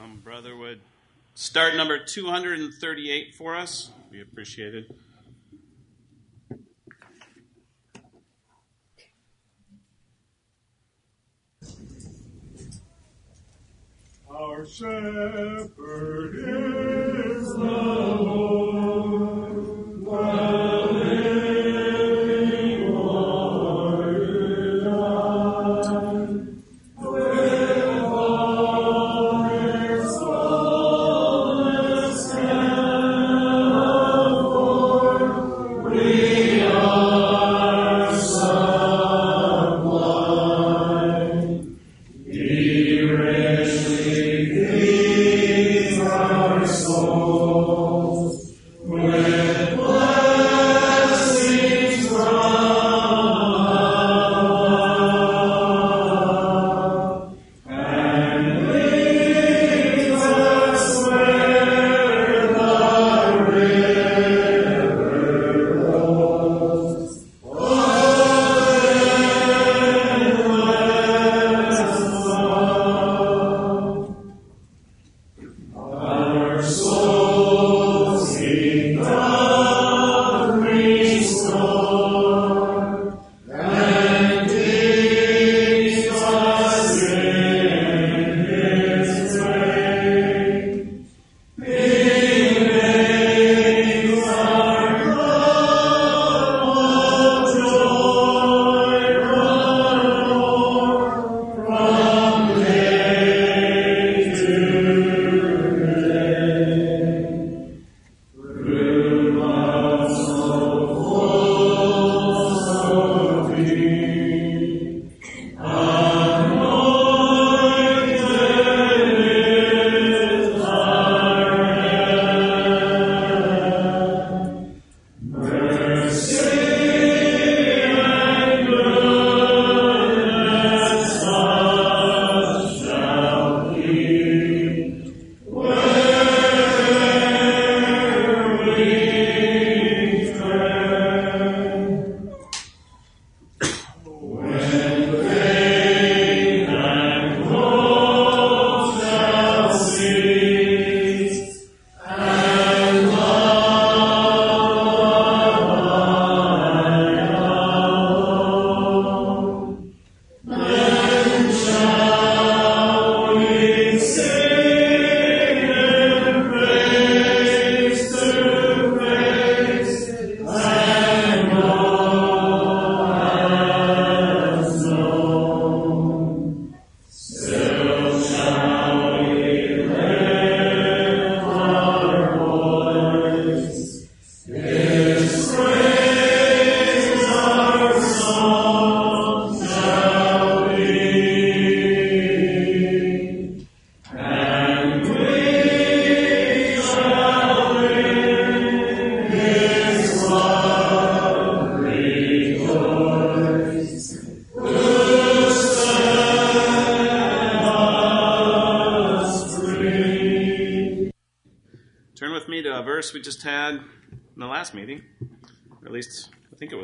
some brother would start number 238 for us, we appreciate it. Our shepherd is the Lord.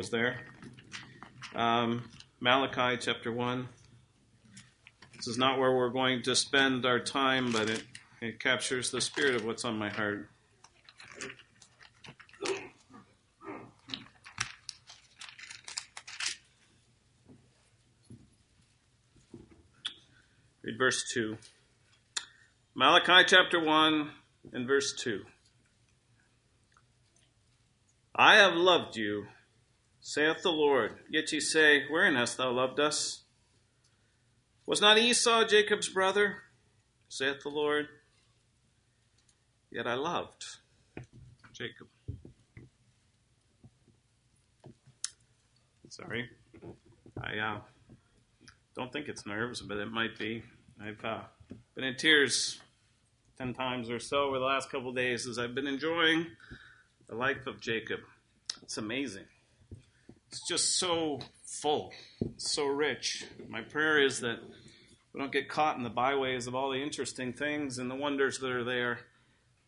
Was there. Um, Malachi chapter 1. This is not where we're going to spend our time, but it, it captures the spirit of what's on my heart. Read verse 2. Malachi chapter 1 and verse 2. I have loved you, saith the Lord. Yet ye say, Wherein hast thou loved us? Was not Esau Jacob's brother? saith the Lord. Yet I loved Jacob. Sorry. I uh, don't think it's nerves, but it might be. I've uh, been in tears ten times or so over the last couple days as I've been enjoying the life of Jacob. It's amazing. It's just so full, so rich. My prayer is that we don't get caught in the byways of all the interesting things and the wonders that are there,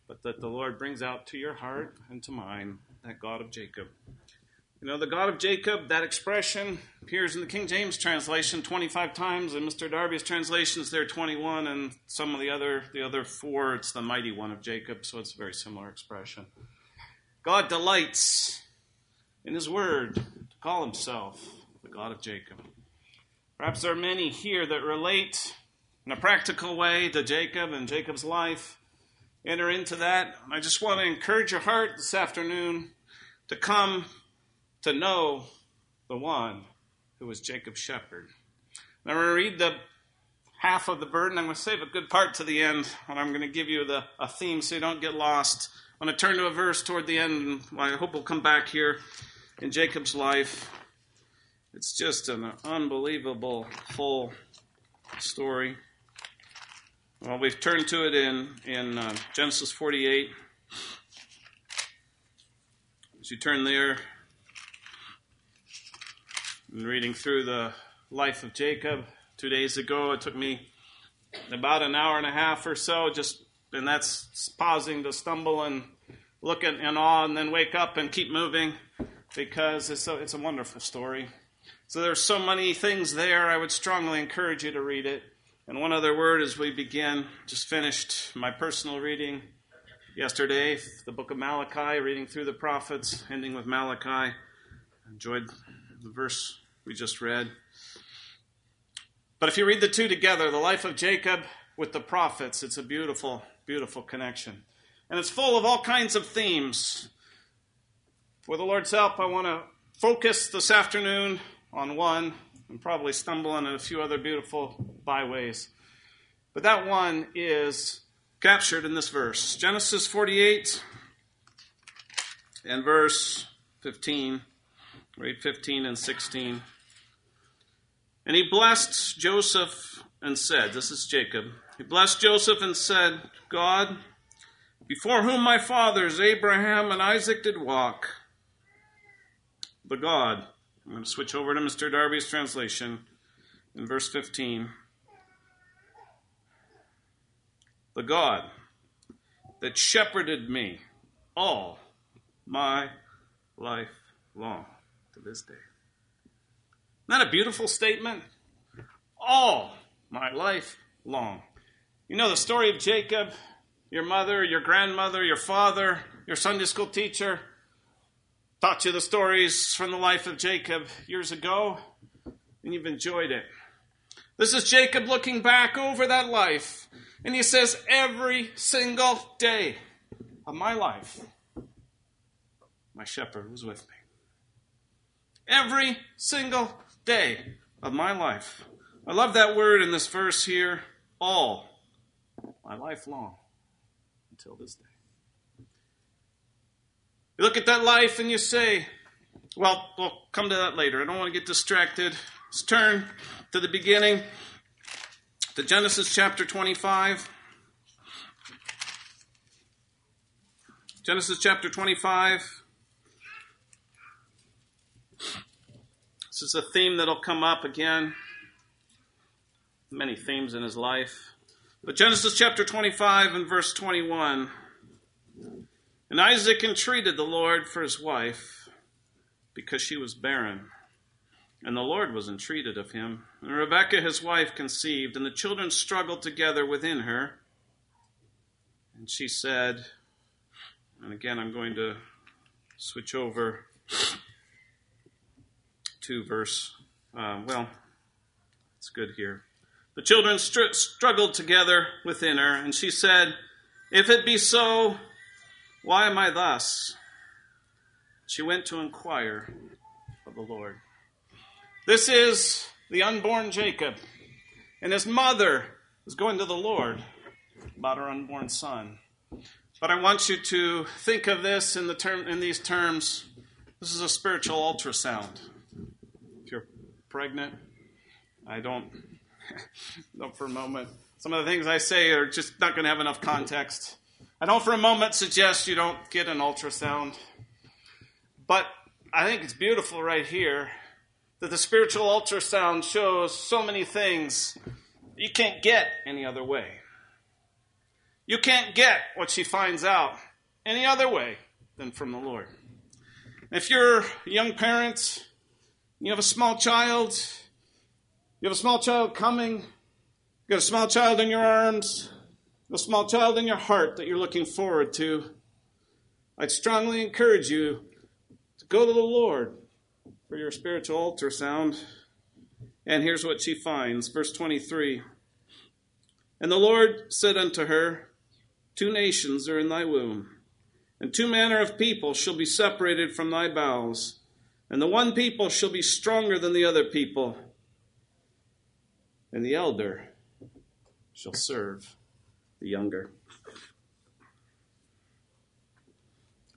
but that the Lord brings out to your heart and to mine that God of Jacob. You know, the God of Jacob, that expression appears in the King James translation 25 times. In Mr. Darby's translations, there 21, and some of the other the other four, it's the mighty one of Jacob, so it's a very similar expression. God delights in his word call himself the God of Jacob. Perhaps there are many here that relate in a practical way to Jacob and Jacob's life. Enter into that. I just want to encourage your heart this afternoon to come to know the one who was Jacob's shepherd. Now, I'm going to read the half of the burden. I'm going to save a good part to the end, and I'm going to give you the, a theme so you don't get lost. I'm going to turn to a verse toward the end, and I hope we'll come back here in Jacob's life. It's just an unbelievable, full story. Well, we've turned to it in, in uh, Genesis 48. As you turn there, and reading through the life of Jacob two days ago. It took me about an hour and a half or so, just and that's pausing to stumble and look at in awe and then wake up and keep moving because it's a, it's a wonderful story. So there's so many things there. I would strongly encourage you to read it. And one other word as we begin, just finished my personal reading yesterday, the book of Malachi, reading through the prophets, ending with Malachi. Enjoyed the verse we just read. But if you read the two together, the life of Jacob with the prophets, it's a beautiful, beautiful connection. And it's full of all kinds of themes. For the Lord's help, I want to focus this afternoon on one and probably stumble on a few other beautiful byways. But that one is captured in this verse Genesis 48 and verse 15. Read 15 and 16. And he blessed Joseph and said, This is Jacob. He blessed Joseph and said, God, before whom my fathers Abraham and Isaac did walk, the God, I'm going to switch over to Mr. Darby's translation in verse 15. The God that shepherded me all my life long to this day. Isn't that a beautiful statement? All my life long. You know the story of Jacob, your mother, your grandmother, your father, your Sunday school teacher taught you the stories from the life of Jacob years ago, and you've enjoyed it. This is Jacob looking back over that life, and he says, Every single day of my life, my shepherd was with me. Every single day of my life. I love that word in this verse here all my life long until this day. You look at that life and you say, well, we'll come to that later. I don't want to get distracted. Let's turn to the beginning, to Genesis chapter 25. Genesis chapter 25. This is a theme that'll come up again. Many themes in his life. But Genesis chapter 25 and verse 21. And Isaac entreated the Lord for his wife because she was barren. And the Lord was entreated of him. And Rebekah his wife conceived, and the children struggled together within her. And she said, and again I'm going to switch over to verse, uh, well, it's good here. The children str- struggled together within her, and she said, If it be so, why am I thus? She went to inquire of the Lord. This is the unborn Jacob, and his mother is going to the Lord about her unborn son. But I want you to think of this in the term in these terms. This is a spiritual ultrasound. If you're pregnant, I don't don't for a moment. Some of the things I say are just not going to have enough context. I don't for a moment suggest you don't get an ultrasound. But I think it's beautiful right here that the spiritual ultrasound shows so many things you can't get any other way. You can't get what she finds out any other way than from the Lord. If you're young parent, you have a small child, you have a small child coming, you got a small child in your arms, a small child in your heart that you're looking forward to, I'd strongly encourage you to go to the Lord for your spiritual ultrasound. And here's what she finds. Verse 23 And the Lord said unto her, Two nations are in thy womb, and two manner of people shall be separated from thy bowels, and the one people shall be stronger than the other people, and the elder shall serve the younger.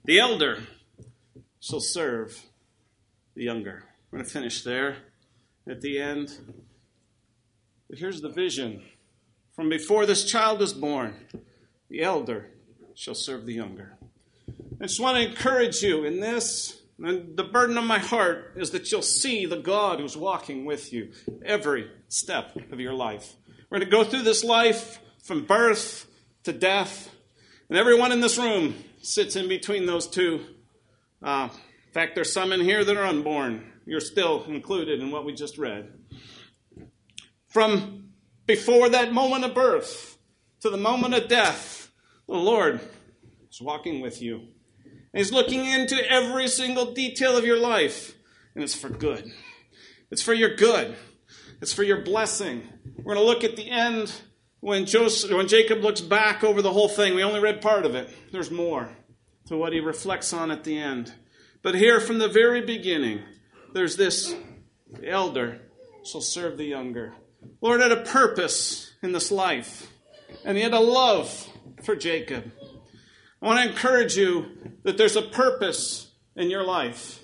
The elder shall serve the younger. We're going to finish there at the end. But here's the vision. From before this child is born, the elder shall serve the younger. I just want to encourage you in this. And the burden of my heart is that you'll see the God who's walking with you every step of your life. We're going to go through this life from birth to death, and everyone in this room sits in between those two. Uh, in fact, there's some in here that are unborn. You're still included in what we just read. From before that moment of birth to the moment of death, the Lord is walking with you. He's looking into every single detail of your life, and it's for good. It's for your good. It's for your blessing. We're going to look at the end when, Joseph, when Jacob looks back over the whole thing. We only read part of it. There's more to what he reflects on at the end. But here from the very beginning, there's this the elder shall serve the younger. Lord had a purpose in this life, and he had a love for Jacob. I want to encourage you that there's a purpose in your life,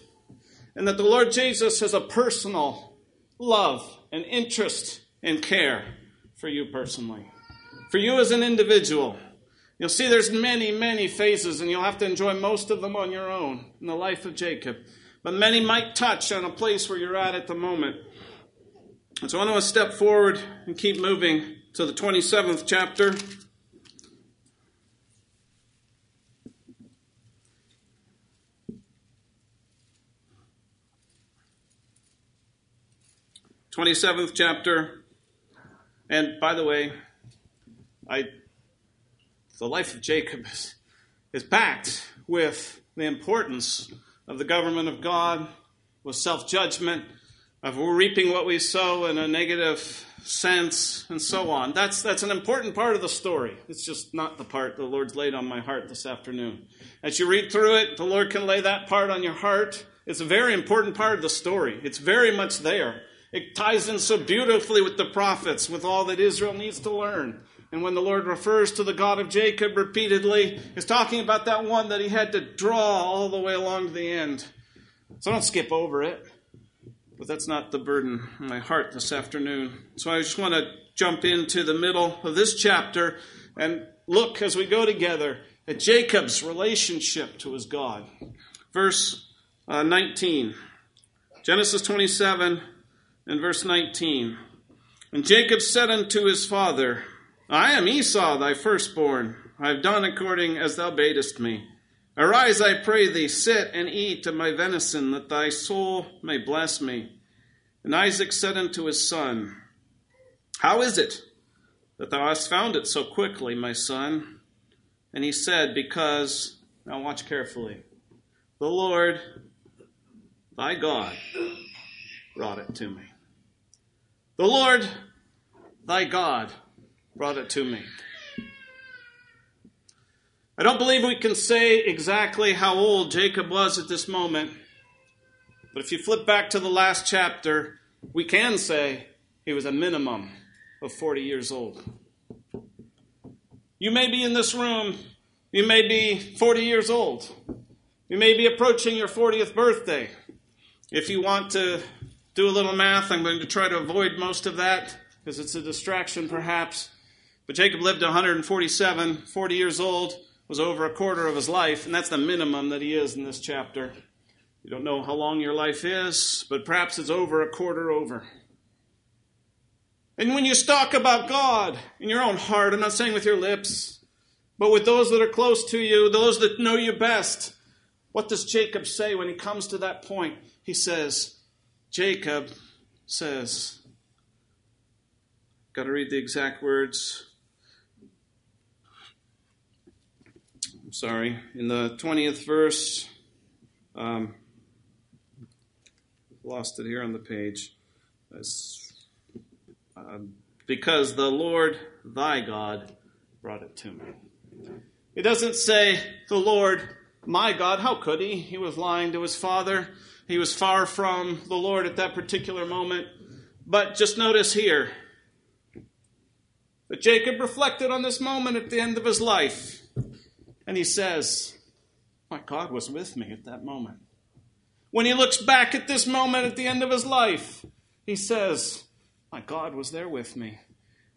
and that the Lord Jesus has a personal love and interest and care for you personally. For you as an individual, You'll see there's many, many phases, and you'll have to enjoy most of them on your own in the life of Jacob. But many might touch on a place where you're at at the moment. And so I want to step forward and keep moving to the 27th chapter. Twenty-seventh chapter, and by the way, I the life of Jacob is, is packed with the importance of the government of God, with self judgment, of reaping what we sow in a negative sense, and so on. That's, that's an important part of the story. It's just not the part the Lord's laid on my heart this afternoon. As you read through it, the Lord can lay that part on your heart. It's a very important part of the story. It's very much there. It ties in so beautifully with the prophets, with all that Israel needs to learn. And when the Lord refers to the God of Jacob repeatedly, he's talking about that one that he had to draw all the way along to the end. So I don't skip over it. But that's not the burden in my heart this afternoon. So I just want to jump into the middle of this chapter and look as we go together at Jacob's relationship to his God. Verse uh, 19. Genesis 27 and verse 19. And Jacob said unto his father, I am Esau, thy firstborn. I have done according as thou badest me. Arise, I pray thee, sit and eat of my venison, that thy soul may bless me. And Isaac said unto his son, How is it that thou hast found it so quickly, my son? And he said, Because, now watch carefully, the Lord thy God brought it to me. The Lord thy God brought it to me. I don't believe we can say exactly how old Jacob was at this moment, but if you flip back to the last chapter, we can say he was a minimum of 40 years old. You may be in this room, you may be 40 years old. You may be approaching your 40th birthday. If you want to do a little math, I'm going to try to avoid most of that because it's a distraction perhaps. But Jacob lived 147, 40 years old, was over a quarter of his life, and that's the minimum that he is in this chapter. You don't know how long your life is, but perhaps it's over a quarter over. And when you talk about God in your own heart, I'm not saying with your lips, but with those that are close to you, those that know you best, What does Jacob say when he comes to that point? He says, Jacob says, got to read the exact words. I'm sorry. In the 20th verse, um, lost it here on the page. Uh, because the Lord thy God brought it to me. It doesn't say the Lord my God. How could he? He was lying to his father. He was far from the Lord at that particular moment. But just notice here that Jacob reflected on this moment at the end of his life. And he says, My God was with me at that moment. When he looks back at this moment at the end of his life, he says, My God was there with me.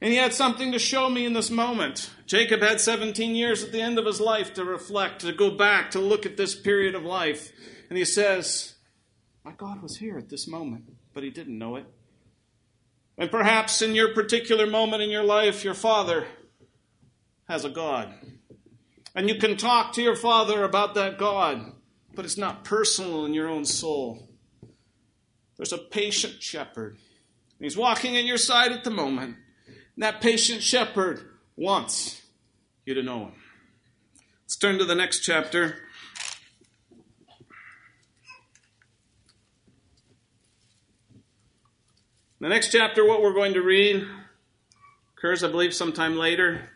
And he had something to show me in this moment. Jacob had 17 years at the end of his life to reflect, to go back, to look at this period of life. And he says, My God was here at this moment, but he didn't know it. And perhaps in your particular moment in your life, your father has a God. And you can talk to your father about that God, but it's not personal in your own soul. There's a patient shepherd. He's walking at your side at the moment. And that patient shepherd wants you to know him. Let's turn to the next chapter. The next chapter, what we're going to read, occurs, I believe, sometime later.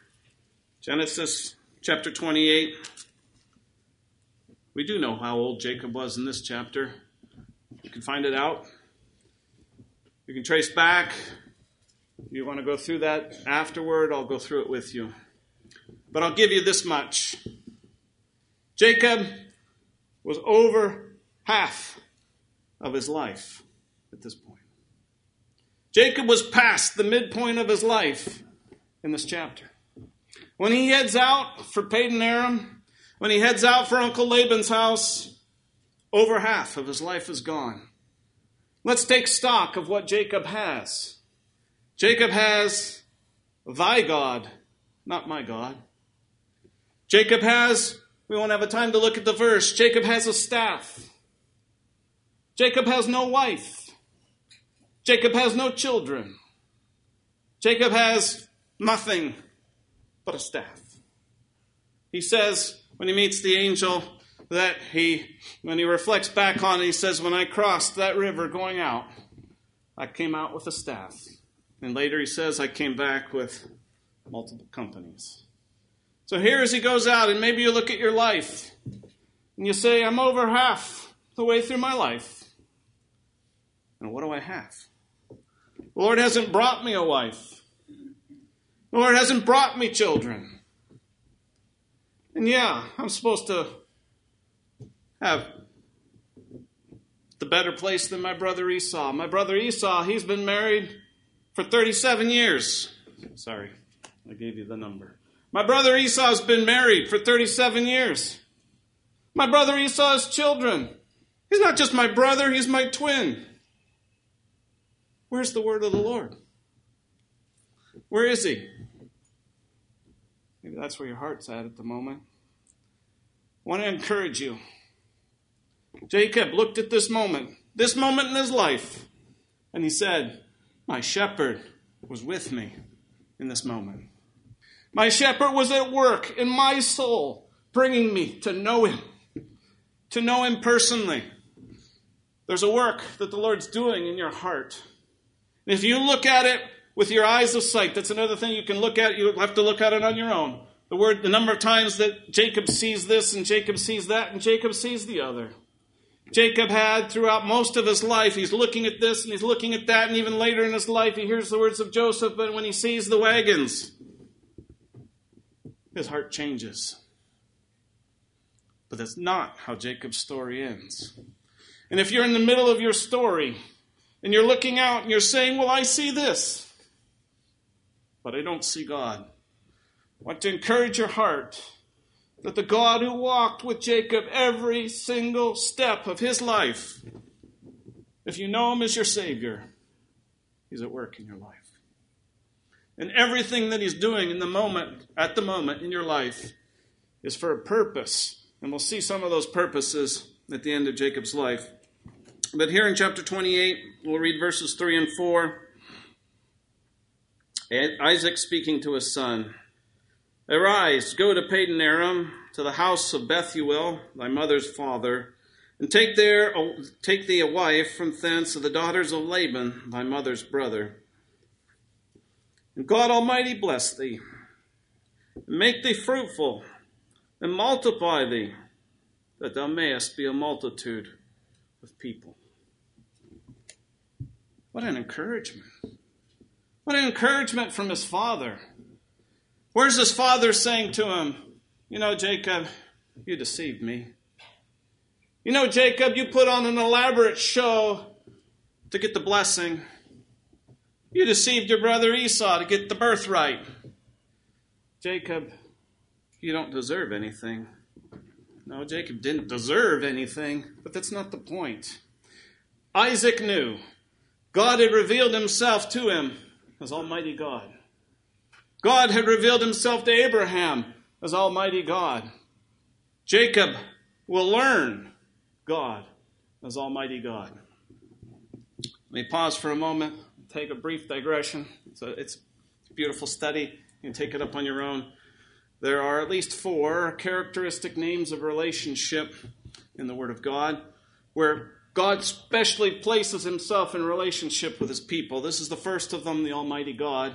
Genesis chapter 28. We do know how old Jacob was in this chapter. You can find it out. You can trace back you want to go through that afterward, I'll go through it with you. But I'll give you this much Jacob was over half of his life at this point. Jacob was past the midpoint of his life in this chapter. When he heads out for Padan Aram, when he heads out for Uncle Laban's house, over half of his life is gone. Let's take stock of what Jacob has. Jacob has thy God, not my God. Jacob has, we won't have a time to look at the verse, Jacob has a staff. Jacob has no wife. Jacob has no children. Jacob has nothing but a staff. He says when he meets the angel that he, when he reflects back on it, he says, When I crossed that river going out, I came out with a staff. And later he says, I came back with multiple companies. So here as he goes out, and maybe you look at your life and you say, I'm over half the way through my life. And what do I have? The Lord hasn't brought me a wife. The Lord hasn't brought me children. And yeah, I'm supposed to have the better place than my brother Esau. My brother Esau, he's been married for 37 years. Sorry, I gave you the number. My brother Esau's been married for 37 years. My brother Esau has children. He's not just my brother, he's my twin. Where's the word of the Lord? Where is he? Maybe that's where your heart's at at the moment. I want to encourage you. Jacob looked at this moment, this moment in his life, and he said, my shepherd was with me in this moment. My shepherd was at work in my soul, bringing me to know him, to know him personally. There's a work that the Lord's doing in your heart. If you look at it with your eyes of sight, that's another thing you can look at. You have to look at it on your own. The word, the number of times that Jacob sees this and Jacob sees that and Jacob sees the other. Jacob had throughout most of his life. He's looking at this and he's looking at that, and even later in his life, he hears the words of Joseph, but when he sees the wagons, his heart changes. But that's not how Jacob's story ends. And if you're in the middle of your story and you're looking out and you're saying, Well, I see this, but I don't see God, I want to encourage your heart that the God who walked with Jacob every single step of his life, if you know him as your Savior, he's at work in your life. And everything that he's doing in the moment, at the moment in your life, is for a purpose And we'll see some of those purposes at the end of Jacob's life. But here in chapter 28, we'll read verses 3 and 4. Isaac speaking to his son Arise, go to Padan Aram, to the house of Bethuel, thy mother's father, and take there take thee a wife from thence of the daughters of Laban, thy mother's brother. And God Almighty bless thee, and make thee fruitful, and multiply thee, that thou mayest be a multitude of people. What an encouragement. What an encouragement from his father. Where's his father saying to him, You know, Jacob, you deceived me. You know, Jacob, you put on an elaborate show to get the blessing. You deceived your brother Esau to get the birthright. Jacob, you don't deserve anything. No, Jacob didn't deserve anything, but that's not the point. Isaac knew God had revealed himself to him as Almighty God. God had revealed himself to Abraham as Almighty God. Jacob will learn God as Almighty God. Let me pause for a moment, take a brief digression. It's a, it's a beautiful study. You can take it up on your own. There are at least four characteristic names of relationship in the Word of God where God specially places himself in relationship with his people. This is the first of them, the Almighty God.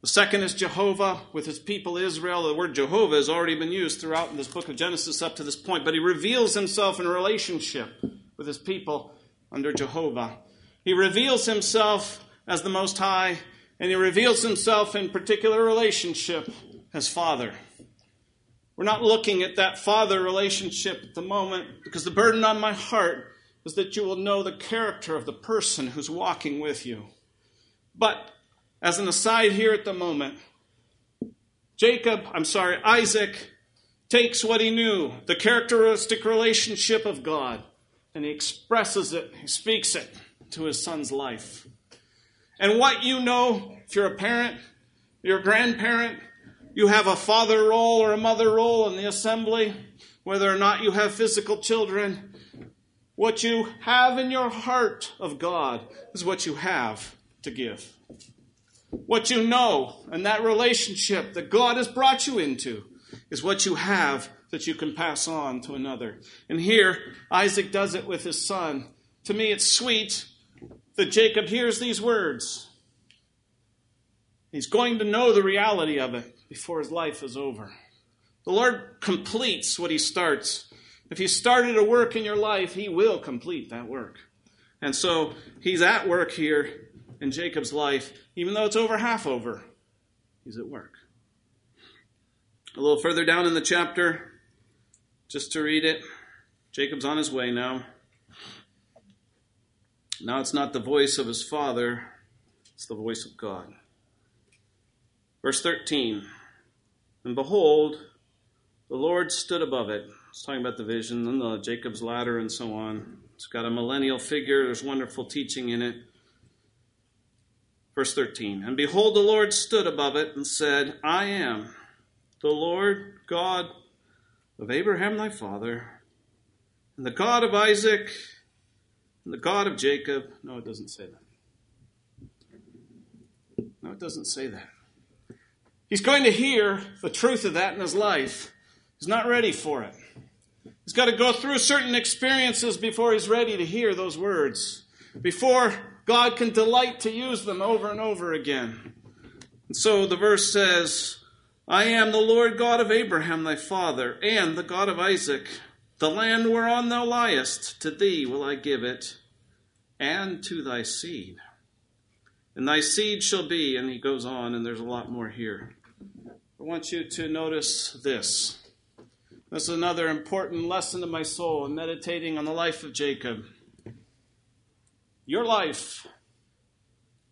The second is Jehovah with his people Israel. The word Jehovah has already been used throughout in this book of Genesis up to this point, but he reveals himself in relationship with his people under Jehovah. He reveals himself as the Most High, and he reveals himself in particular relationship as Father. We're not looking at that father relationship at the moment because the burden on my heart is that you will know the character of the person who's walking with you. But as an aside here at the moment, Jacob, I'm sorry, Isaac takes what he knew, the characteristic relationship of God, and he expresses it, he speaks it to his son's life. And what you know, if you're a parent, you're a grandparent, you have a father role or a mother role in the assembly, whether or not you have physical children, what you have in your heart of God is what you have to give. What you know and that relationship that God has brought you into is what you have that you can pass on to another. And here, Isaac does it with his son. To me, it's sweet that Jacob hears these words. He's going to know the reality of it before his life is over. The Lord completes what he starts. If He started a work in your life, He will complete that work. And so He's at work here in Jacob's life, even though it's over half over. He's at work. A little further down in the chapter, just to read it, Jacob's on his way now. Now it's not the voice of his father, it's the voice of God. Verse 13 And behold, the Lord stood above it it's talking about the vision and the Jacob's ladder and so on. It's got a millennial figure. There's wonderful teaching in it. Verse 13 And behold, the Lord stood above it and said, I am the Lord God of Abraham thy father, and the God of Isaac, and the God of Jacob. No, it doesn't say that. No, it doesn't say that. He's going to hear the truth of that in his life. He's not ready for it. He's got to go through certain experiences before he's ready to hear those words, before God can delight to use them over and over again. And so the verse says, I am the Lord God of Abraham thy father, and the God of Isaac. The land whereon thou liest, to thee will I give it, and to thy seed. And thy seed shall be, and he goes on, and there's a lot more here. I want you to notice this. This is another important lesson to my soul in meditating on the life of Jacob. Your life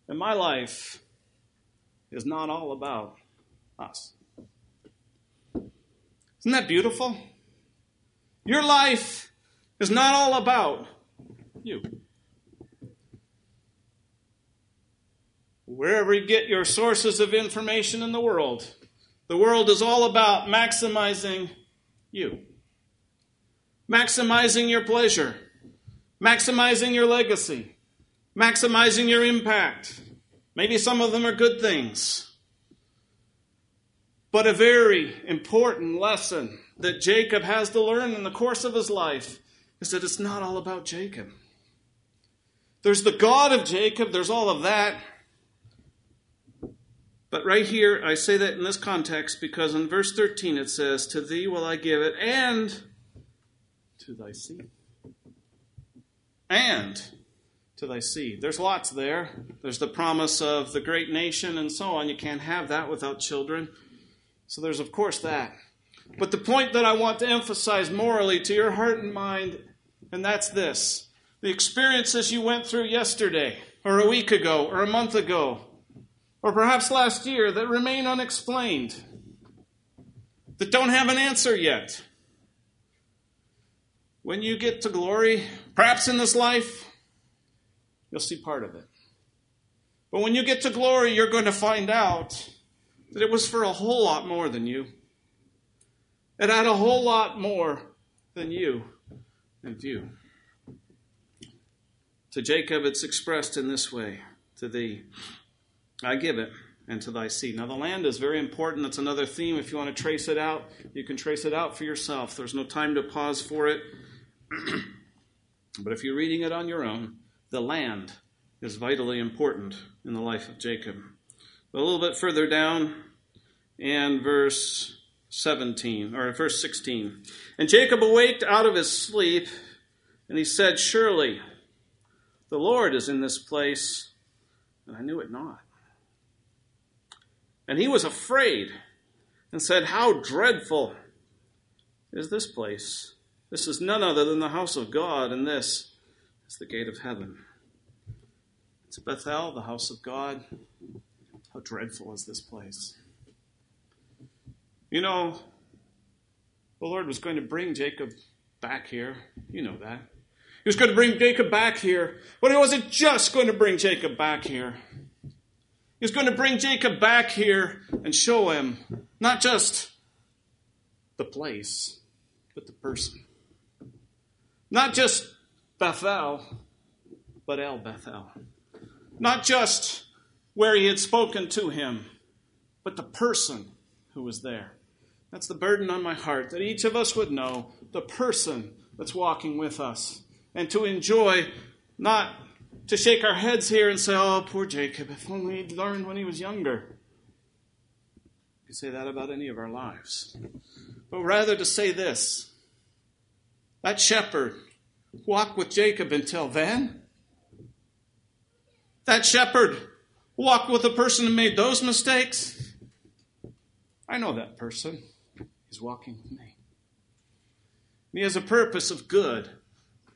and my life is not all about us. Isn't that beautiful? Your life is not all about you. Wherever you get your sources of information in the world, the world is all about maximizing you. maximizing your pleasure, maximizing your legacy, maximizing your impact. Maybe some of them are good things. But a very important lesson that Jacob has to learn in the course of his life is that it's not all about Jacob. There's the God of Jacob, there's all of that. But right here, I say that in this context because in verse 13 it says, To thee will I give it, and to thy seed. And to thy seed. There's lots there. There's the promise of the great nation and so on. You can't have that without children. So there's, of course, that. But the point that I want to emphasize morally to your heart and mind, and that's this the experiences you went through yesterday, or a week ago, or a month ago, or perhaps last year that remain unexplained, that don't have an answer yet. When you get to glory, perhaps in this life, you'll see part of it. But when you get to glory, you're going to find out that it was for a whole lot more than you. It had a whole lot more than you and you. To Jacob, it's expressed in this way to thee, I give it, and to thy seed. Now, the land is very important. That's another theme. If you want to trace it out, you can trace it out for yourself. There's no time to pause for it. but if you're reading it on your own, the land is vitally important in the life of Jacob. But A little bit further down, and verse 17, or verse 16. And Jacob awaked out of his sleep, and he said, Surely the Lord is in this place, and I knew it not. And he was afraid and said, How dreadful is this place! This is none other than the house of God, and this is the gate of heaven. It's Bethel, the house of God. How dreadful is this place! You know, the Lord was going to bring Jacob back here. You know that. He was going to bring Jacob back here, but he wasn't just going to bring Jacob back here. He was going to bring Jacob back here and show him not just the place, but the person. Not just Bethel, but El Bethel. Not just where he had spoken to him, but the person who was there. That's the burden on my heart that each of us would know the person that's walking with us and to enjoy, not to shake our heads here and say, oh, poor Jacob, if only he'd learned when he was younger. You could say that about any of our lives. But rather to say this that shepherd walked with Jacob until then. That shepherd walked with the person who made those mistakes. I know that person. He's walking with me. And he has a purpose of good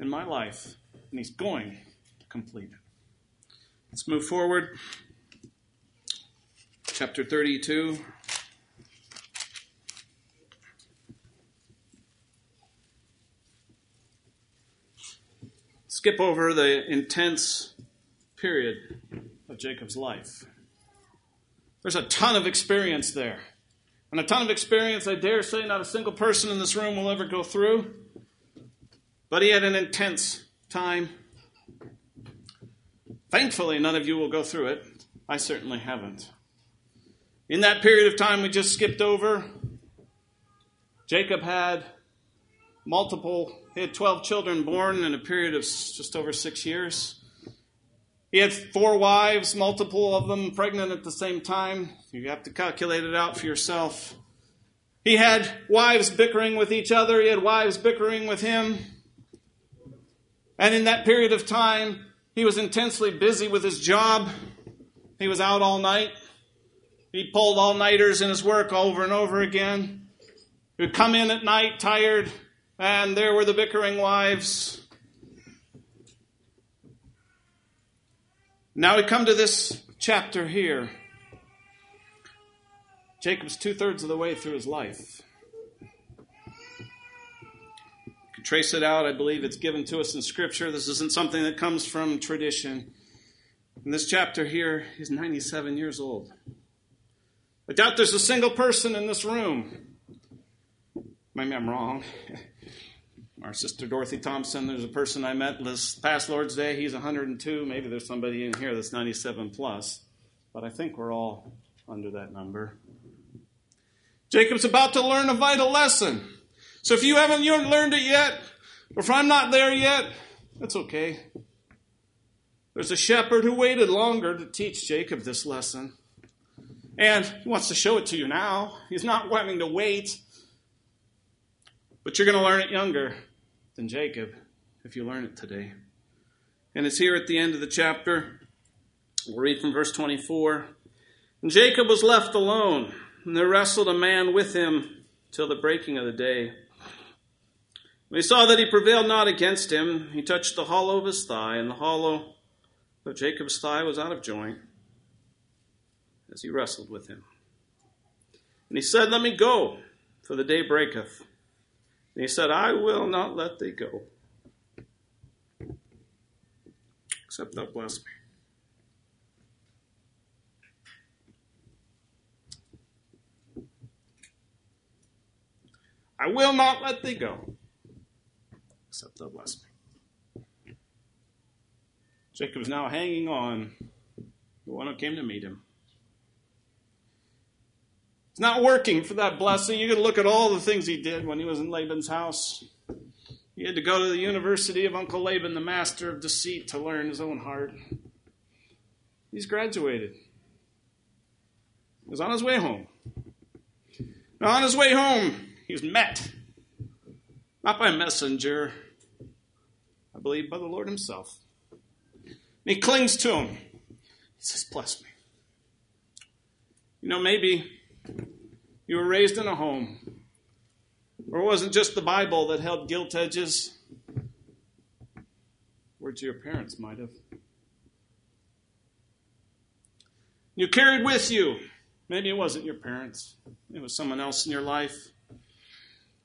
in my life, and he's going to complete it. Let's move forward. Chapter 32. Skip over the intense period of Jacob's life. There's a ton of experience there. And a ton of experience, I dare say, not a single person in this room will ever go through. But he had an intense time. Thankfully, none of you will go through it. I certainly haven't. In that period of time we just skipped over, Jacob had multiple, he had 12 children born in a period of just over six years. He had four wives, multiple of them pregnant at the same time. You have to calculate it out for yourself. He had wives bickering with each other, he had wives bickering with him. And in that period of time, he was intensely busy with his job. He was out all night. He pulled all nighters in his work over and over again. He would come in at night tired, and there were the bickering wives. Now we come to this chapter here. Jacob's two thirds of the way through his life. You can trace it out. I believe it's given to us in Scripture. This isn't something that comes from tradition. In this chapter here is 97 years old. I doubt there's a single person in this room. Maybe I'm wrong. Our sister Dorothy Thompson, there's a person I met this past Lord's Day. He's 102. Maybe there's somebody in here that's 97 plus, but I think we're all under that number. Jacob's about to learn a vital lesson. So if you haven't you haven't learned it yet, or if I'm not there yet, that's okay. There's a shepherd who waited longer to teach Jacob this lesson. And he wants to show it to you now. He's not wanting to wait. But you're going to learn it younger than Jacob if you learn it today. And it's here at the end of the chapter. We'll read from verse 24. And Jacob was left alone, and there wrestled a man with him till the breaking of the day. When he saw that he prevailed not against him, he touched the hollow of his thigh, and the hollow of Jacob's thigh was out of joint as he wrestled with him. And he said, Let me go, for the day breaketh. And he said, I will not let thee go, except thou bless me. I will not let thee go, except thou bless me. Jacob is now hanging on the one who came to meet him. It's not working for that blessing. You can look at all the things he did when he was in Laban's house. He had to go to the university of Uncle Laban, the master of deceit, to learn his own heart. He's graduated. He was on his way home. Now, on his way home, he was met, not by a messenger, I believe by the Lord himself. And he clings to him. He says, Bless me. You know, maybe you were raised in a home or it wasn't just the Bible that held gilt edges. Words your parents might have. You carried with you, maybe it wasn't your parents, it was someone else in your life.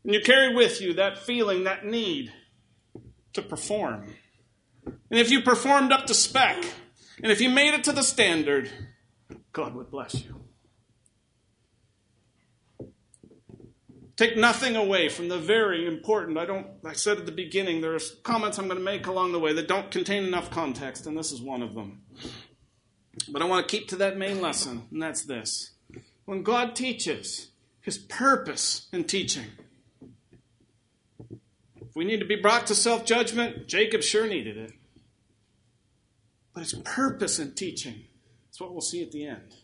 And you carried with you that feeling, that need to perform. And if you performed up to spec, and if you made it to the standard, God would bless you. Take nothing away from the very important. I don't I said at the beginning there's comments I'm going to make along the way that don't contain enough context and this is one of them. But I want to keep to that main lesson and that's this. When God teaches, his purpose in teaching. We need to be brought to self-judgment, Jacob sure needed it. But his purpose in teaching is what we'll see at the end.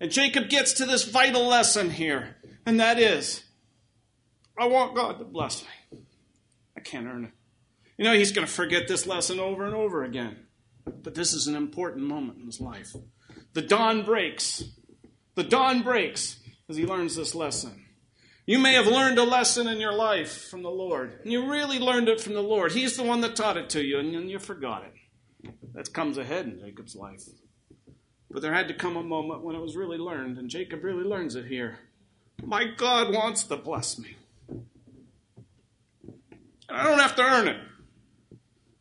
And Jacob gets to this vital lesson here, and that is I want God to bless me. I can't earn it. You know, he's going to forget this lesson over and over again. But this is an important moment in his life. The dawn breaks. The dawn breaks as he learns this lesson. You may have learned a lesson in your life from the Lord, and you really learned it from the Lord. He's the one that taught it to you, and you forgot it. That comes ahead in Jacob's life. But there had to come a moment when it was really learned, and Jacob really learns it here. My God wants to bless me. And I don't have to earn it.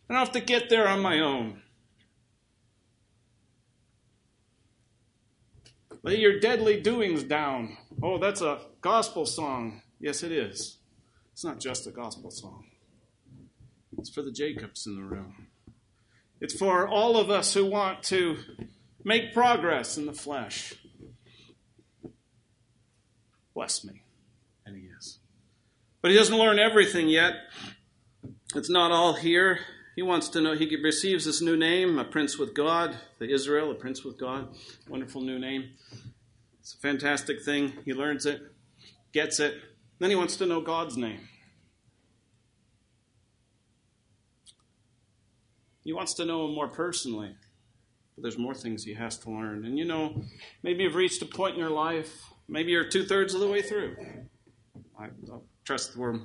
I don't have to get there on my own. Lay your deadly doings down. Oh, that's a gospel song. Yes, it is. It's not just a gospel song, it's for the Jacobs in the room. It's for all of us who want to make progress in the flesh. Bless me. And he is. But he doesn't learn everything yet. It's not all here. He wants to know, he receives this new name, a prince with God, the Israel, a prince with God. Wonderful new name. It's a fantastic thing. He learns it, gets it. Then he wants to know God's name. He wants to know him more personally. But there's more things he has to learn. And you know, maybe you've reached a point in your life, maybe you're two thirds of the way through. I, trust we're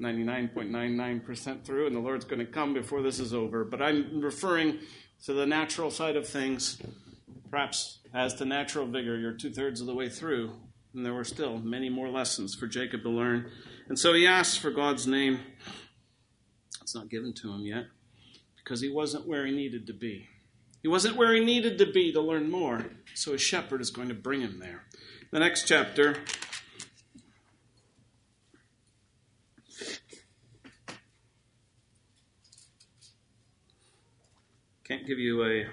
99.99% through, and the Lord's going to come before this is over. But I'm referring to the natural side of things. Perhaps as to natural vigor, you're two thirds of the way through, and there were still many more lessons for Jacob to learn. And so he asks for God's name. It's not given to him yet because he wasn't where he needed to be. He wasn't where he needed to be to learn more, so his shepherd is going to bring him there. The next chapter. Can't give you a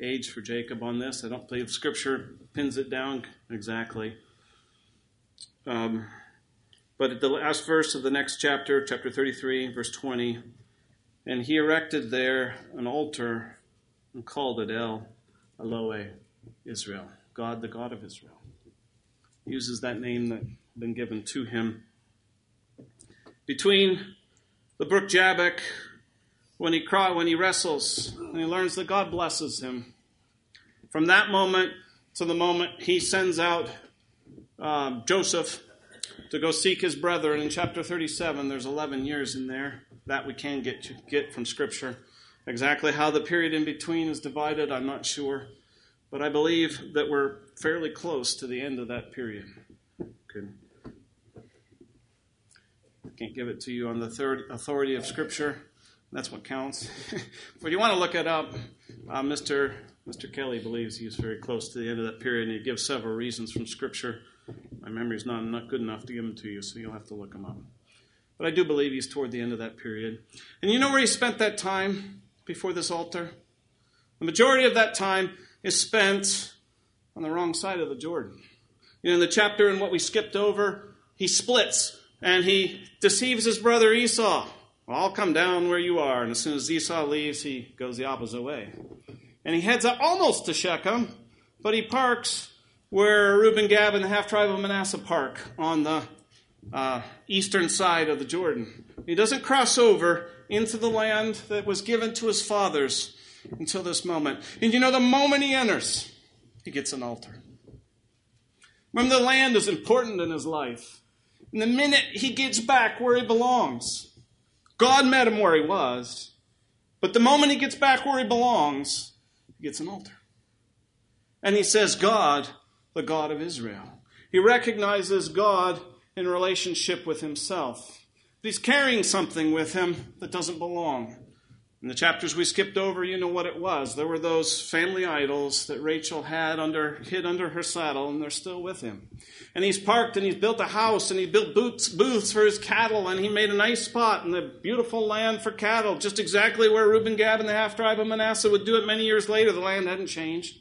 age for Jacob on this. I don't believe Scripture pins it down exactly. Um, but at the last verse of the next chapter, chapter 33, verse 20, and he erected there an altar and called it El Elohe Israel, God, the God of Israel. He uses that name that had been given to him. Between the brook Jabbok, when he cry, when he wrestles, and he learns that God blesses him. From that moment to the moment he sends out uh, Joseph to go seek his brother, and in chapter 37, there's 11 years in there that we can get to, get from Scripture. Exactly how the period in between is divided, I'm not sure, but I believe that we're fairly close to the end of that period. Good. Can't give it to you on the third authority of Scripture. That's what counts. but you want to look it up, uh, Mr. Mr. Kelly believes he's very close to the end of that period, and he gives several reasons from Scripture. My memory's not, not good enough to give them to you, so you'll have to look them up. But I do believe he's toward the end of that period. And you know where he spent that time before this altar? The majority of that time is spent on the wrong side of the Jordan. You know, in the chapter in what we skipped over, he splits and he deceives his brother Esau. Well, I'll come down where you are. And as soon as Esau leaves, he goes the opposite way. And he heads up almost to Shechem, but he parks where Reuben, Gad, and the half tribe of Manasseh park on the uh, eastern side of the Jordan. He doesn't cross over into the land that was given to his fathers until this moment. And you know, the moment he enters, he gets an altar. Remember, the land is important in his life. And the minute he gets back where he belongs, God met him where he was. But the moment he gets back where he belongs, he gets an altar. And he says, God, the God of Israel. He recognizes God in relationship with himself. But he's carrying something with him that doesn't belong. In the chapters we skipped over, you know what it was. There were those family idols that Rachel had under, hid under her saddle, and they're still with him. And he's parked and he's built a house and he built booths, booths for his cattle, and he made a nice spot in the beautiful land for cattle, just exactly where Reuben, Gad, and the half tribe of Manasseh would do it many years later. The land hadn't changed.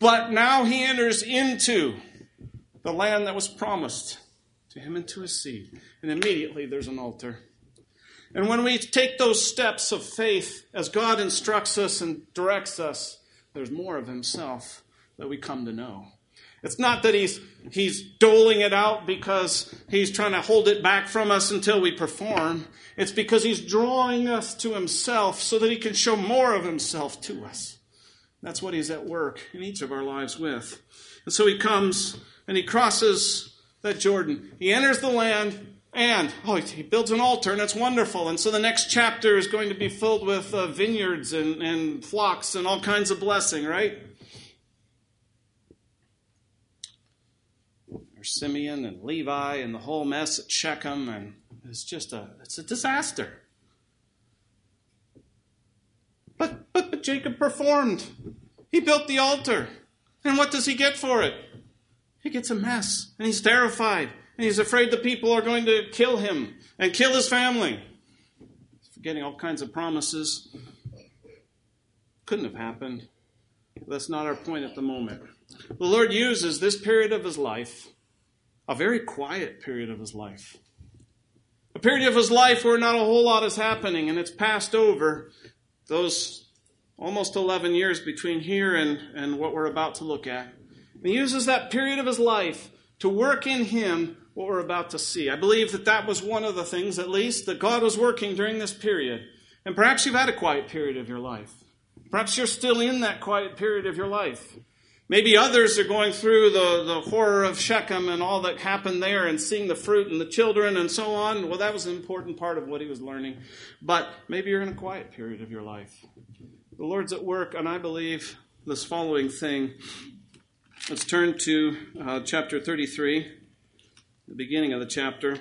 But now he enters into the land that was promised to him and to his seed. And immediately there's an altar. And when we take those steps of faith as God instructs us and directs us, there's more of himself that we come to know. It's not that he's, he's doling it out because he's trying to hold it back from us until we perform. It's because he's drawing us to himself so that he can show more of himself to us. That's what he's at work in each of our lives with. And so he comes and he crosses that Jordan. He enters the land and, oh, he builds an altar, and it's wonderful. And so the next chapter is going to be filled with uh, vineyards and, and flocks and all kinds of blessing, right? There's Simeon and Levi and the whole mess at Shechem, and it's just a, it's a disaster. But, but, but Jacob performed. He built the altar. And what does he get for it? He gets a mess, and he's terrified. And he's afraid the people are going to kill him and kill his family. He's forgetting all kinds of promises. Couldn't have happened. That's not our point at the moment. The Lord uses this period of his life, a very quiet period of his life, a period of his life where not a whole lot is happening and it's passed over those almost 11 years between here and, and what we're about to look at. And He uses that period of his life to work in him what we're about to see. I believe that that was one of the things, at least, that God was working during this period. And perhaps you've had a quiet period of your life. Perhaps you're still in that quiet period of your life. Maybe others are going through the, the horror of Shechem and all that happened there and seeing the fruit and the children and so on. Well, that was an important part of what he was learning. But maybe you're in a quiet period of your life. The Lord's at work, and I believe this following thing. Let's turn to uh, chapter 33 the beginning of the chapter.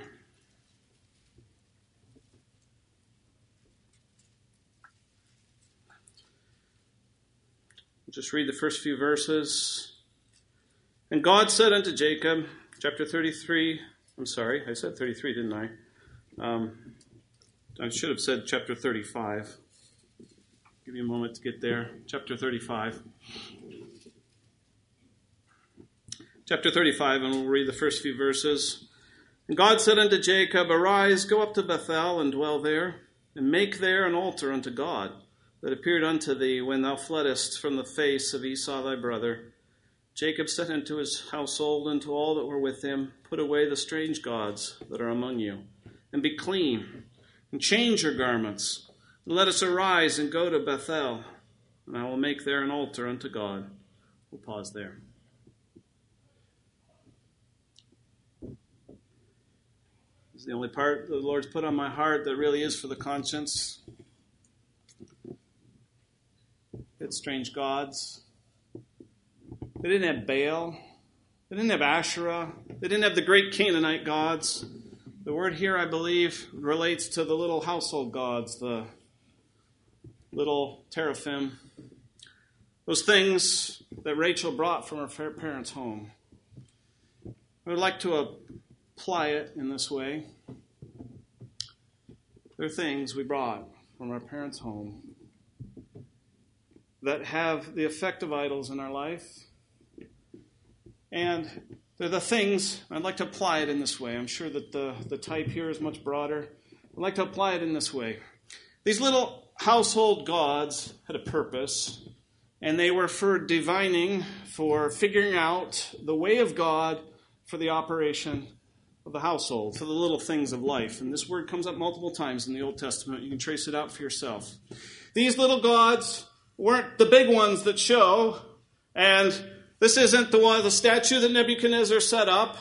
Just read the first few verses. And God said unto Jacob, chapter 33, I'm sorry, I said 33, didn't I? Um, I should have said chapter 35. Give you a moment to get there. Chapter 35. Chapter 35, and we'll read the first few verses. And God said unto Jacob, Arise, go up to Bethel, and dwell there, and make there an altar unto God, that appeared unto thee when thou fleddest from the face of Esau thy brother. Jacob said unto his household and to all that were with him, Put away the strange gods that are among you, and be clean, and change your garments, and let us arise and go to Bethel, and I will make there an altar unto God. We'll pause there. Is the only part the Lord's put on my heart that really is for the conscience. It's strange gods. They didn't have Baal. They didn't have Asherah. They didn't have the great Canaanite gods. The word here, I believe, relates to the little household gods, the little teraphim, those things that Rachel brought from her parents' home. I would like to uh, apply it in this way. There are things we brought from our parents' home that have the effect of idols in our life. And they're the things, I'd like to apply it in this way. I'm sure that the, the type here is much broader. I'd like to apply it in this way. These little household gods had a purpose, and they were for divining, for figuring out the way of God for the operation of the household, for the little things of life. And this word comes up multiple times in the Old Testament. You can trace it out for yourself. These little gods weren't the big ones that show, and this isn't the one, the statue that Nebuchadnezzar set up.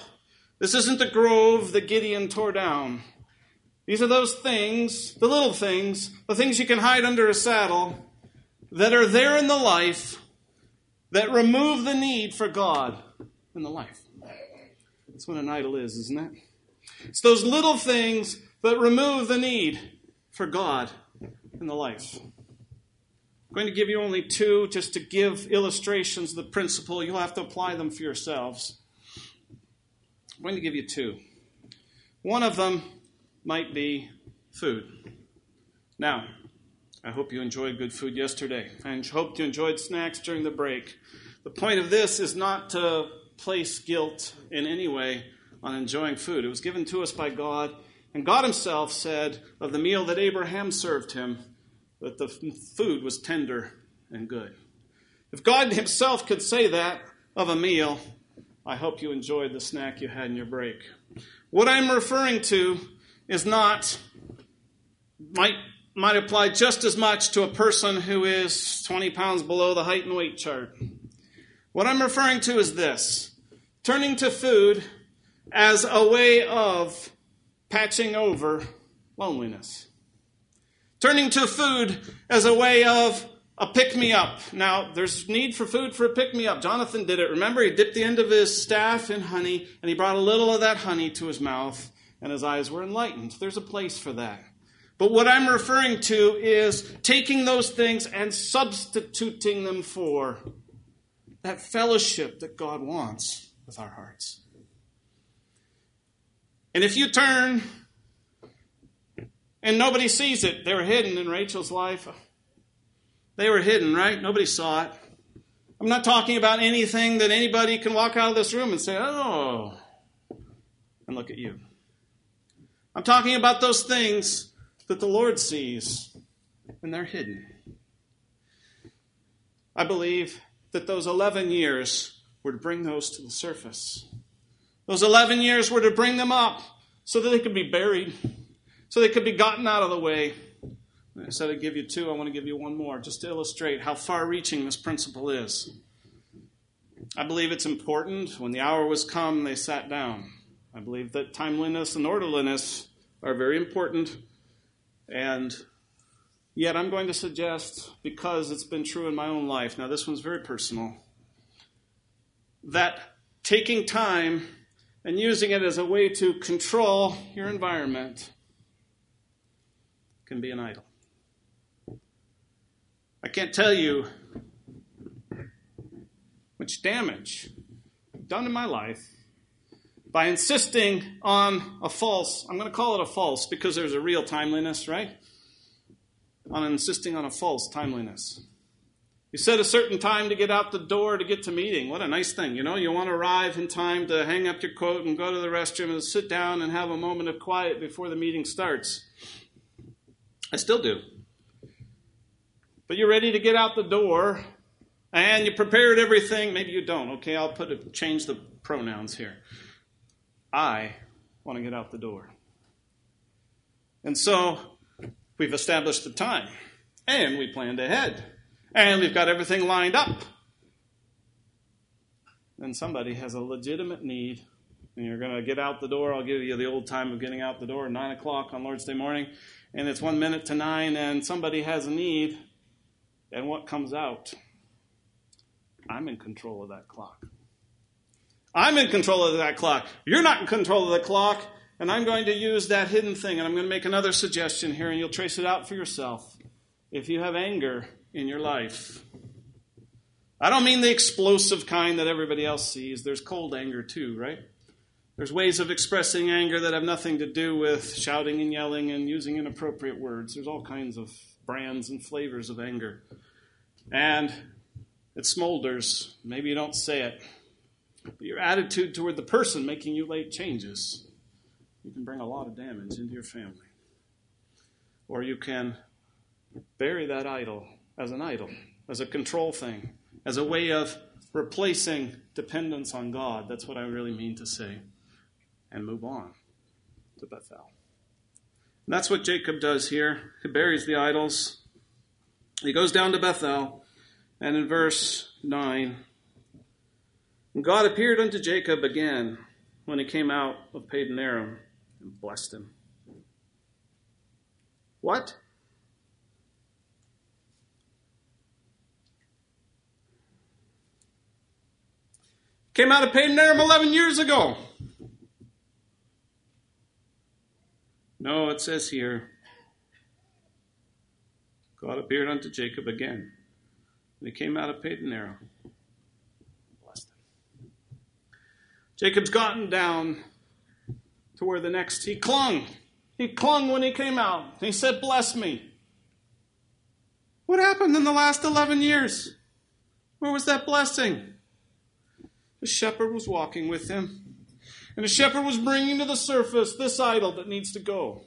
This isn't the grove that Gideon tore down. These are those things, the little things, the things you can hide under a saddle that are there in the life that remove the need for God in the life. That's what an idol is, isn't it? It's those little things that remove the need for God in the life. I'm going to give you only two just to give illustrations of the principle. You'll have to apply them for yourselves. I'm going to give you two. One of them might be food. Now, I hope you enjoyed good food yesterday. I hope you enjoyed snacks during the break. The point of this is not to place guilt in any way on enjoying food. It was given to us by God, and God Himself said of the meal that Abraham served him that the food was tender and good. If God Himself could say that of a meal, I hope you enjoyed the snack you had in your break. What I'm referring to is not, might, might apply just as much to a person who is 20 pounds below the height and weight chart. What I'm referring to is this turning to food as a way of patching over loneliness. Turning to food as a way of a pick me up. Now, there's need for food for a pick me up. Jonathan did it. Remember, he dipped the end of his staff in honey and he brought a little of that honey to his mouth and his eyes were enlightened. There's a place for that. But what I'm referring to is taking those things and substituting them for that fellowship that God wants with our hearts. And if you turn and nobody sees it, they were hidden in Rachel's life. They were hidden, right? Nobody saw it. I'm not talking about anything that anybody can walk out of this room and say, oh, and look at you. I'm talking about those things that the Lord sees, and they're hidden. I believe that those 11 years were to bring those to the surface. Those 11 years were to bring them up so that they could be buried, so they could be gotten out of the way. I said I'd give you two, I want to give you one more, just to illustrate how far reaching this principle is. I believe it's important. When the hour was come, they sat down. I believe that timeliness and orderliness are very important. And yet, I'm going to suggest, because it's been true in my own life, now this one's very personal, that taking time and using it as a way to control your environment can be an idol. I can't tell you much damage done in my life by insisting on a false, I'm going to call it a false because there's a real timeliness, right? On insisting on a false timeliness. You set a certain time to get out the door to get to meeting. What a nice thing. You know, you want to arrive in time to hang up your coat and go to the restroom and sit down and have a moment of quiet before the meeting starts. I still do. But you're ready to get out the door and you prepared everything. Maybe you don't. Okay, I'll put a, change the pronouns here. I want to get out the door. And so we've established the time and we planned ahead and we've got everything lined up. Then somebody has a legitimate need, and you're going to get out the door. I'll give you the old time of getting out the door, 9 o'clock on Lord's Day morning, and it's one minute to 9, and somebody has a need, and what comes out? I'm in control of that clock. I'm in control of that clock. You're not in control of the clock, and I'm going to use that hidden thing, and I'm going to make another suggestion here, and you'll trace it out for yourself. If you have anger, in your life. I don't mean the explosive kind that everybody else sees. There's cold anger too, right? There's ways of expressing anger that have nothing to do with shouting and yelling and using inappropriate words. There's all kinds of brands and flavors of anger. And it smolders. Maybe you don't say it. But your attitude toward the person making you late changes. You can bring a lot of damage into your family. Or you can bury that idol as an idol, as a control thing, as a way of replacing dependence on God. That's what I really mean to say. And move on to Bethel. And that's what Jacob does here. He buries the idols. He goes down to Bethel, and in verse 9, God appeared unto Jacob again when he came out of Padan Aram and blessed him. What? Came out of Padan Aram 11 years ago. No, it says here God appeared unto Jacob again. And he came out of Padan Aram. Him. Jacob's gotten down to where the next, he clung. He clung when he came out. He said, Bless me. What happened in the last 11 years? Where was that blessing? The shepherd was walking with him. And the shepherd was bringing to the surface this idol that needs to go.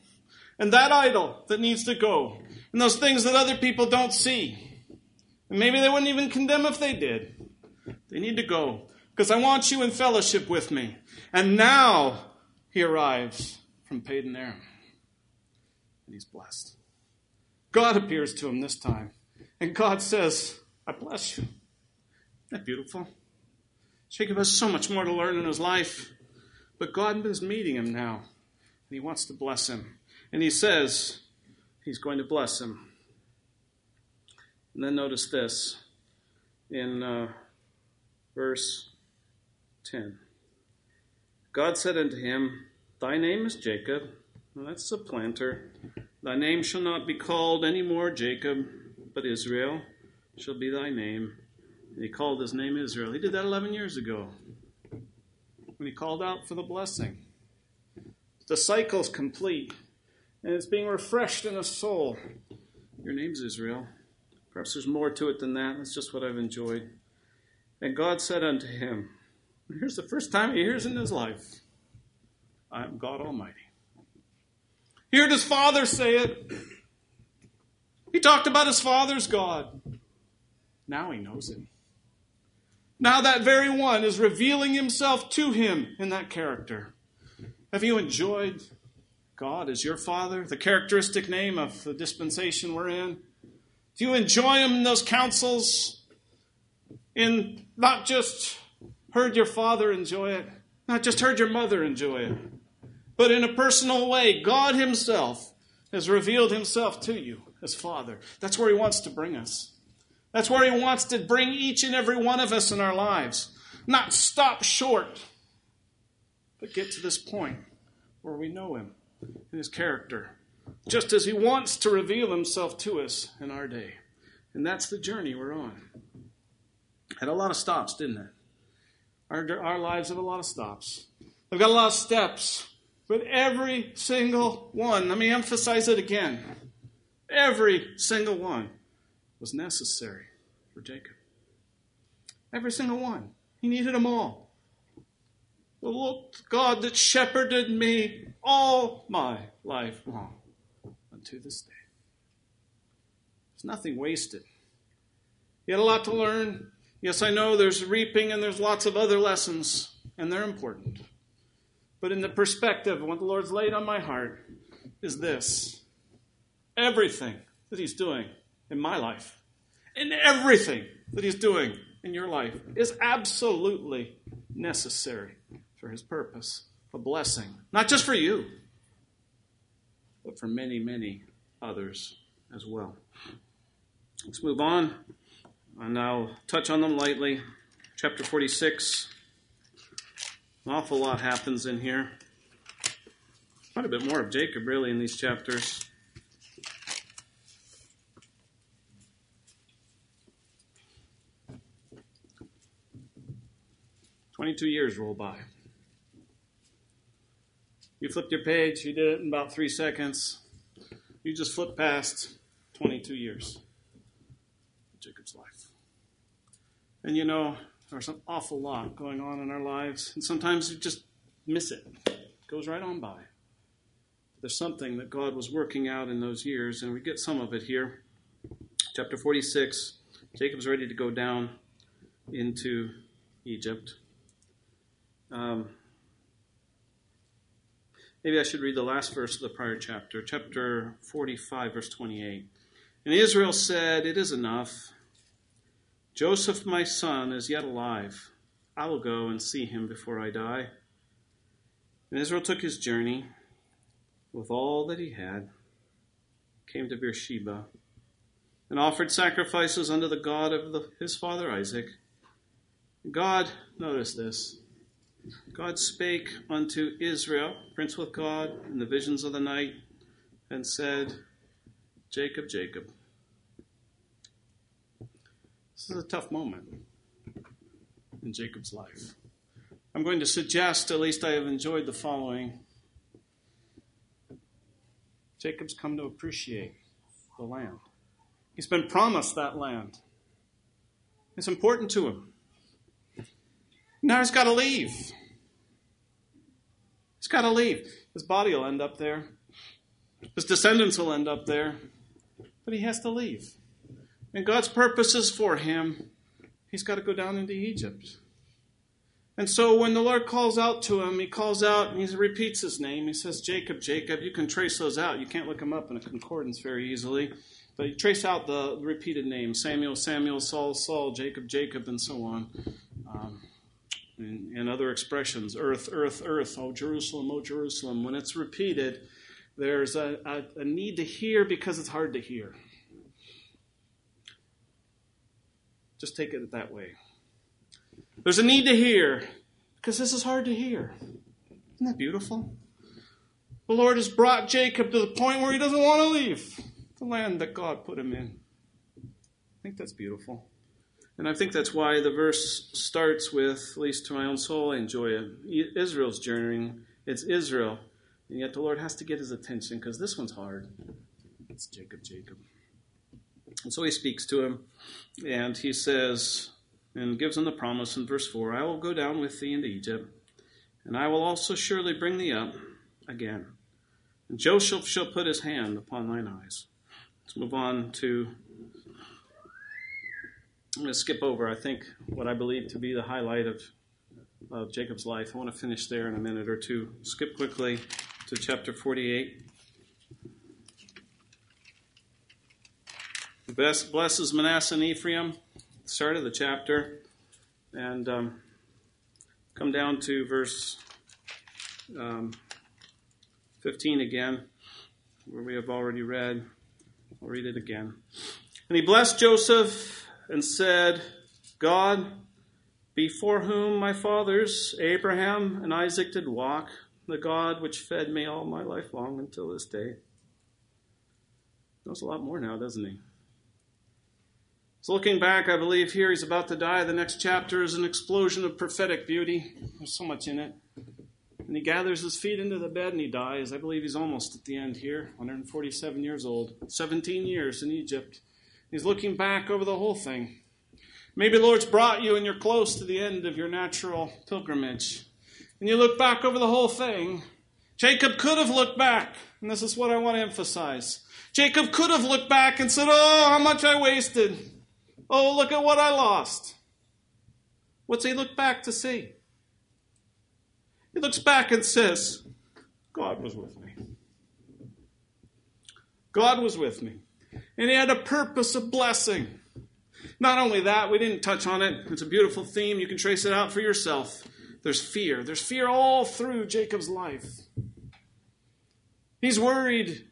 And that idol that needs to go. And those things that other people don't see. And maybe they wouldn't even condemn if they did. They need to go. Because I want you in fellowship with me. And now he arrives from Padan Aram. And he's blessed. God appears to him this time. And God says, I bless you. Isn't that beautiful? Jacob has so much more to learn in his life, but God is meeting him now, and he wants to bless him. And he says he's going to bless him. And then notice this in uh, verse 10. God said unto him, Thy name is Jacob. Well, that's a planter. Thy name shall not be called any more Jacob, but Israel shall be thy name. And he called his name Israel. He did that 11 years ago when he called out for the blessing. The cycle's complete, and it's being refreshed in a soul. Your name's Israel. Perhaps there's more to it than that. That's just what I've enjoyed. And God said unto him, Here's the first time he hears in his life I am God Almighty. He heard his father say it. He talked about his father's God. Now he knows him. Now that very one is revealing himself to him in that character. Have you enjoyed God as your Father, the characteristic name of the dispensation we're in? Do you enjoy Him in those counsels? In not just heard your father enjoy it, not just heard your mother enjoy it, but in a personal way, God Himself has revealed Himself to you as Father. That's where He wants to bring us. That's where He wants to bring each and every one of us in our lives. Not stop short, but get to this point where we know Him and His character, just as He wants to reveal Himself to us in our day. And that's the journey we're on. Had a lot of stops, didn't it? Our, our lives have a lot of stops. They've got a lot of steps, but every single one, let me emphasize it again Every single one was necessary for Jacob. Every single one. He needed them all. The Lord God that shepherded me all my life long unto this day. There's nothing wasted. He had a lot to learn. Yes, I know there's reaping and there's lots of other lessons, and they're important. But in the perspective, what the Lord's laid on my heart is this everything that He's doing in my life, and everything that He's doing in your life, is absolutely necessary for His purpose, a blessing, not just for you, but for many, many others as well. Let's move on, and I'll touch on them lightly. Chapter 46. An awful lot happens in here. Quite a bit more of Jacob, really, in these chapters. Twenty-two years roll by. You flipped your page, you did it in about three seconds. You just flipped past 22 years. Jacob's life. And you know, there's an awful lot going on in our lives, and sometimes you just miss it. It goes right on by. There's something that God was working out in those years, and we get some of it here. Chapter 46 Jacob's ready to go down into Egypt. Um, maybe I should read the last verse of the prior chapter, chapter 45, verse 28. And Israel said, It is enough. Joseph, my son, is yet alive. I will go and see him before I die. And Israel took his journey with all that he had, came to Beersheba, and offered sacrifices unto the God of the, his father Isaac. God, notice this, God spake unto Israel, prince with God, in the visions of the night, and said, Jacob, Jacob. This is a tough moment in Jacob's life. I'm going to suggest, at least I have enjoyed the following. Jacob's come to appreciate the land. He's been promised that land. It's important to him. Now he's got to leave. He's got to leave. His body will end up there. His descendants will end up there. But he has to leave. And God's purposes for him, he's got to go down into Egypt. And so when the Lord calls out to him, he calls out and he repeats his name. He says, Jacob, Jacob. You can trace those out. You can't look them up in a concordance very easily. But you trace out the repeated names Samuel, Samuel, Saul, Saul, Jacob, Jacob, and so on. Um, and, and other expressions earth, earth, earth, oh Jerusalem, oh Jerusalem. When it's repeated, there's a, a, a need to hear because it's hard to hear. Just take it that way. There's a need to hear because this is hard to hear. Isn't that beautiful? The Lord has brought Jacob to the point where he doesn't want to leave the land that God put him in. I think that's beautiful. And I think that's why the verse starts with, at least to my own soul, I enjoy it. Israel's journeying. It's Israel. And yet the Lord has to get his attention because this one's hard. It's Jacob, Jacob. And so he speaks to him and he says, and gives him the promise in verse 4 I will go down with thee into Egypt, and I will also surely bring thee up again. And Joseph shall put his hand upon thine eyes. Let's move on to. I'm going to skip over, I think, what I believe to be the highlight of, of Jacob's life. I want to finish there in a minute or two. Skip quickly to chapter 48. Blesses Manasseh and Ephraim, start of the chapter, and um, come down to verse um, 15 again, where we have already read. I'll read it again. And he blessed Joseph and said, God, before whom my fathers, Abraham and Isaac, did walk, the God which fed me all my life long until this day. Knows a lot more now, doesn't he? So, looking back, I believe here he's about to die. The next chapter is an explosion of prophetic beauty. There's so much in it. And he gathers his feet into the bed and he dies. I believe he's almost at the end here, 147 years old, 17 years in Egypt. He's looking back over the whole thing. Maybe the Lord's brought you and you're close to the end of your natural pilgrimage. And you look back over the whole thing. Jacob could have looked back, and this is what I want to emphasize. Jacob could have looked back and said, Oh, how much I wasted. Oh, look at what I lost. What's he look back to see? He looks back and says, God was with me. God was with me. And he had a purpose of blessing. Not only that, we didn't touch on it. It's a beautiful theme. You can trace it out for yourself. There's fear. There's fear all through Jacob's life. He's worried.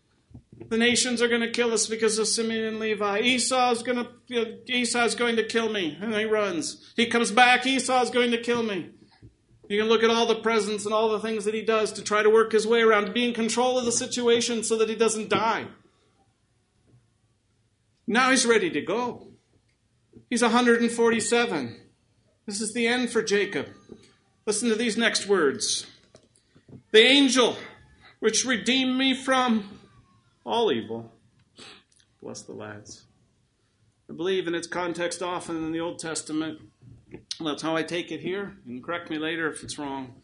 The nations are going to kill us because of Simeon and Levi. Esau's going to know, Esau's going to kill me, and he runs. He comes back. Esau is going to kill me. You can look at all the presents and all the things that he does to try to work his way around, to be in control of the situation so that he doesn't die. Now he's ready to go. He's 147. This is the end for Jacob. Listen to these next words The angel which redeemed me from all evil. Bless the lads. I believe in its context often in the Old Testament. That's how I take it here, and correct me later if it's wrong.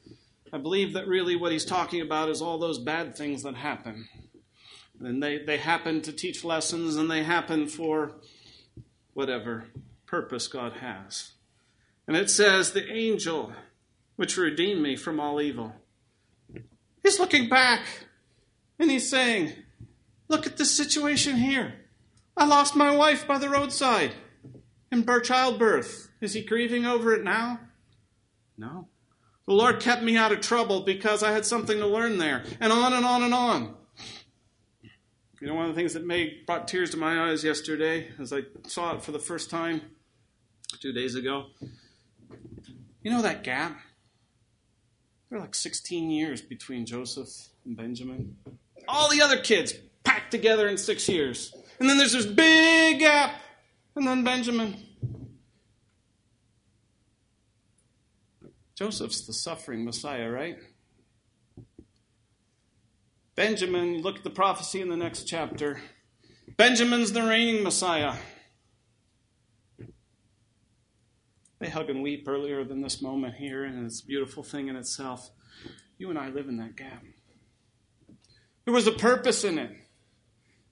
I believe that really what he's talking about is all those bad things that happen. And they, they happen to teach lessons, and they happen for whatever purpose God has. And it says, The angel which redeemed me from all evil. He's looking back and he's saying, Look at the situation here. I lost my wife by the roadside in childbirth. Is he grieving over it now? No. The Lord kept me out of trouble because I had something to learn there. And on and on and on. You know, one of the things that made brought tears to my eyes yesterday as I saw it for the first time two days ago. You know that gap? There are like 16 years between Joseph and Benjamin. All the other kids packed together in six years. And then there's this big gap. And then Benjamin. Joseph's the suffering Messiah, right? Benjamin, look at the prophecy in the next chapter. Benjamin's the reigning Messiah. They hug and weep earlier than this moment here, and it's a beautiful thing in itself. You and I live in that gap. There was a purpose in it.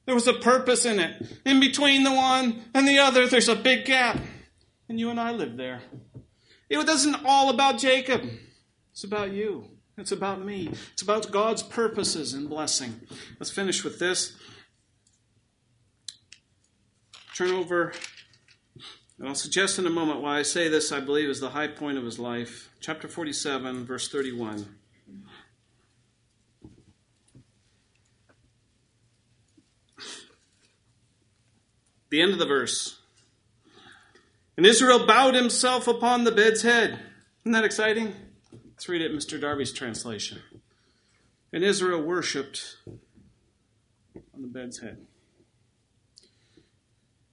There was a purpose in it. In between the one and the other, there's a big gap. And you and I live there. It wasn't all about Jacob, it's about you. It's about me. It's about God's purposes and blessing. Let's finish with this. Turn over, and I'll suggest in a moment why I say this, I believe, is the high point of his life. Chapter 47, verse 31. The end of the verse. And Israel bowed himself upon the bed's head. Isn't that exciting? Let's read it Mr. Darby's translation. And Israel worshipped on the bed's head.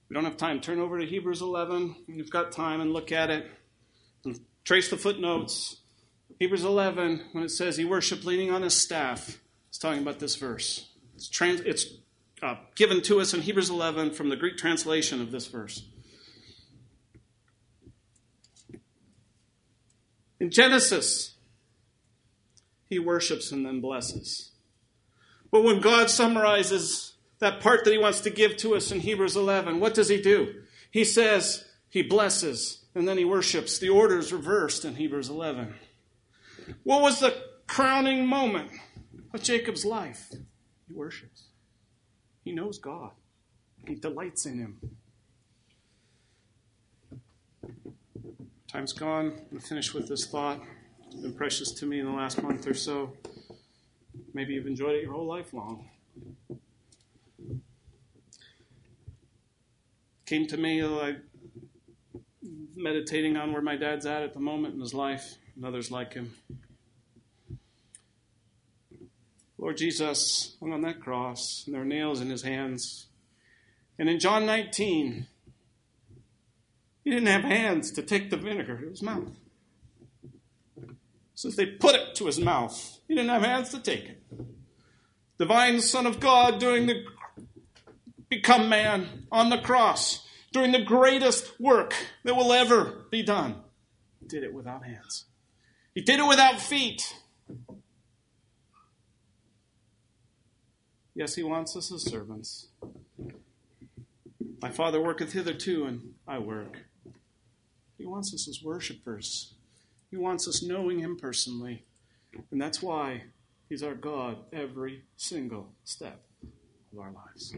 We don't have time. Turn over to Hebrews 11. You've got time and look at it. And trace the footnotes. Hebrews 11, when it says he worshiped leaning on his staff, it's talking about this verse. It's, trans, it's uh, given to us in Hebrews 11 from the Greek translation of this verse. In Genesis, he worships and then blesses. But when God summarizes that part that he wants to give to us in Hebrews 11, what does he do? He says he blesses and then he worships. The order is reversed in Hebrews 11. What was the crowning moment of Jacob's life? He worships. He knows God, he delights in him. Time's gone. I'm finish with this thought. It's been precious to me in the last month or so. Maybe you've enjoyed it your whole life long. Came to me like meditating on where my dad's at at the moment in his life, and others like him. Lord Jesus hung on that cross, and there were nails in his hands. And in John 19, he didn't have hands to take the vinegar to his mouth. since they put it to his mouth. He didn't have hands to take it. Divine Son of God doing the become man on the cross, doing the greatest work that will ever be done. Did it without hands. He did it without feet. Yes, he wants us as servants. My Father worketh hitherto, and I work. He wants us as worshipers. He wants us knowing Him personally. And that's why He's our God every single step of our lives.